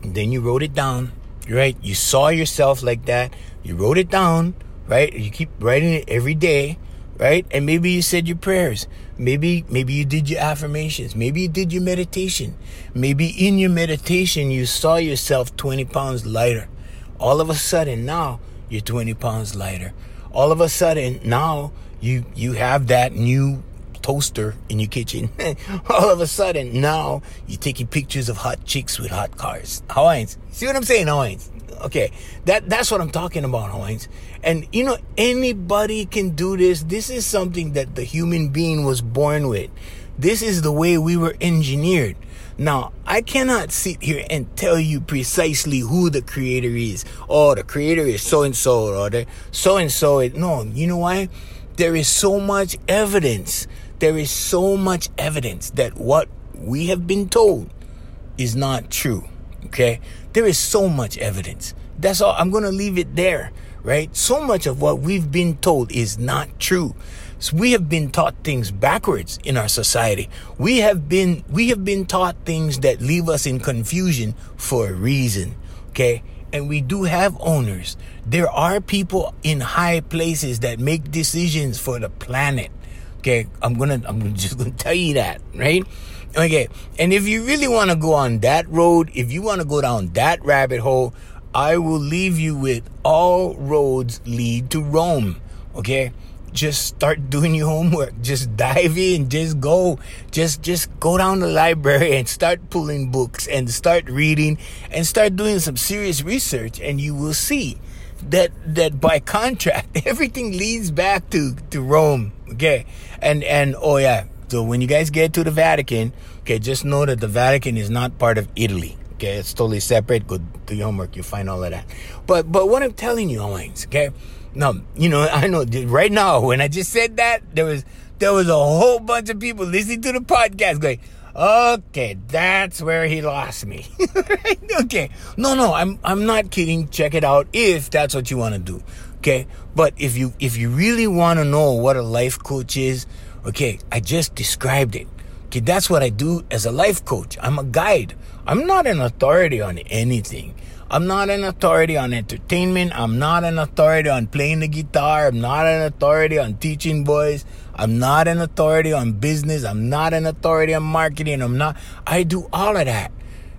And then you wrote it down right? You saw yourself like that. You wrote it down, right? You keep writing it every day, right? And maybe you said your prayers. Maybe maybe you did your affirmations. Maybe you did your meditation. Maybe in your meditation you saw yourself 20 pounds lighter. All of a sudden now you're 20 pounds lighter. All of a sudden now you you have that new toaster in your kitchen. All of a sudden, now you're taking pictures of hot chicks with hot cars. Hawaiians. See what I'm saying, Hawaiians? Okay, that that's what I'm talking about, Hawaiians. And you know, anybody can do this. This is something that the human being was born with. This is the way we were engineered. Now, I cannot sit here and tell you precisely who the creator is. Oh, the creator is so and so, or the so and so. It no, you know why? There is so much evidence there is so much evidence that what we have been told is not true. Okay? There is so much evidence. That's all. I'm going to leave it there, right? So much of what we've been told is not true. So we have been taught things backwards in our society. We have been we have been taught things that leave us in confusion for a reason. Okay? And we do have owners. There are people in high places that make decisions for the planet. Okay, I'm gonna I'm just gonna tell you that, right? Okay, and if you really want to go on that road, if you want to go down that rabbit hole, I will leave you with all roads lead to Rome. Okay, just start doing your homework. Just dive in. Just go. Just just go down the library and start pulling books and start reading and start doing some serious research, and you will see that that by contract everything leads back to to Rome. Okay, and and oh yeah, so when you guys get to the Vatican, okay, just know that the Vatican is not part of Italy. Okay, it's totally separate. Go do your homework, you find all of that. But but what I'm telling you, Owens, okay, now you know I know right now when I just said that there was there was a whole bunch of people listening to the podcast going Okay, that's where he lost me. okay. No, no, I'm I'm not kidding. Check it out if that's what you want to do. Okay? But if you if you really want to know what a life coach is, okay, I just described it. Okay, that's what I do as a life coach. I'm a guide. I'm not an authority on anything. I'm not an authority on entertainment. I'm not an authority on playing the guitar. I'm not an authority on teaching boys. I'm not an authority on business. I'm not an authority on marketing. I'm not, I do all of that.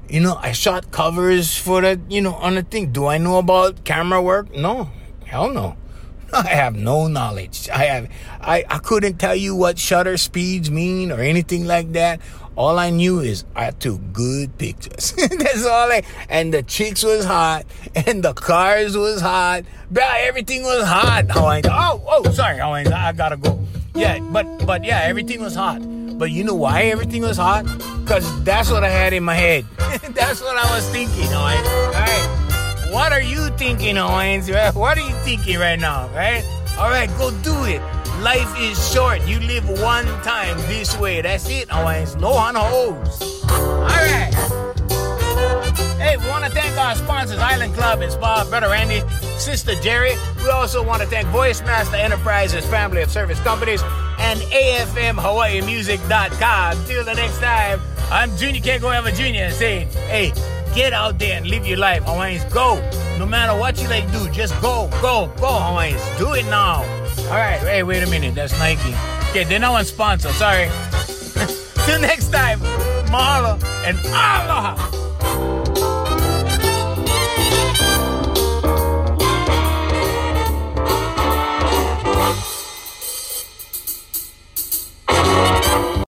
You know, I shot covers for the, you know, on the thing. Do I know about camera work? No. Hell no. I have no knowledge. I have I, I couldn't tell you what shutter speeds mean or anything like that. All I knew is I took good pictures. That's all I and the chicks was hot and the cars was hot. Bro, everything was hot. Oh, oh, oh sorry. Oh, I gotta go. Yeah, but but yeah, everything was hot. But you know why everything was hot? Cause that's what I had in my head. that's what I was thinking. All right. All right. What are you thinking, Owens? What are you thinking right now, right? All right, go do it. Life is short. You live one time this way. That's it, oh, Owens. No one hoes. All right. Hey, we want to thank our sponsors, Island Club Spa, Brother Randy, Sister Jerry. We also want to thank Voice Master Enterprises, family of service companies, and AFMHawaiiMusic.com. Till the next time, I'm Junior Kekuewa Jr. saying, hey, get out there and live your life. Hawaiians, go. No matter what you like do, just go, go, go, Hawaiians. Do it now. All right, hey, wait a minute. That's Nike. Okay, they're not one sponsor. Sorry. Till next time, Mahalo, and aloha.